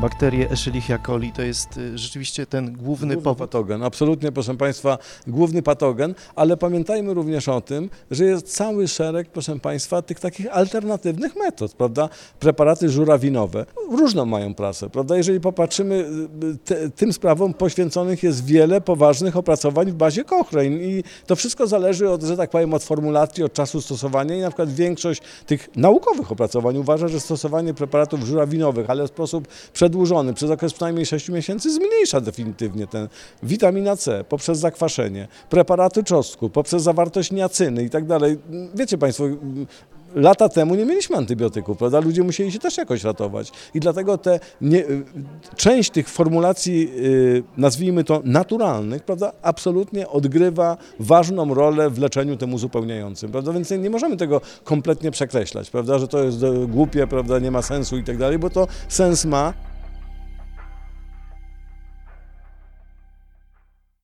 bakterię Escherichia coli to jest y, rzeczywiście ten główny Główny powód. patogen, absolutnie, proszę Państwa, główny patogen, ale pamiętajmy również o tym, że jest cały szereg, proszę Państwa, tych takich alternatywnych metod, prawda? Preparaty żurawinowe różną mają pracę, prawda? Jeżeli popatrzymy, y, te, tym sprawom poświęconych jest wiele poważnych opracowań w bazie Cochrane i to wszystko zależy od, że tak powiem, od formulacji, od czasu stosowania i na przykład większość tych naukowych opracowań uważa, że stosowanie preparatów żurawinowych, ale w sposób przedłużony, przez okres przynajmniej 6 miesięcy zmniejsza definitywnie ten witamina C poprzez zakwaszenie, preparaty czosnku, poprzez zawartość niacyny i tak dalej. Wiecie Państwo, lata temu nie mieliśmy antybiotyków, prawda? Ludzie musieli się też jakoś ratować. I dlatego te nie, część tych formulacji, y, nazwijmy to naturalnych, prawda, absolutnie odgrywa ważną rolę w leczeniu tym uzupełniającym, prawda? Więc nie możemy tego kompletnie przekreślać, prawda, że to jest e, głupie, prawda, nie ma sensu i tak dalej, bo to sens ma.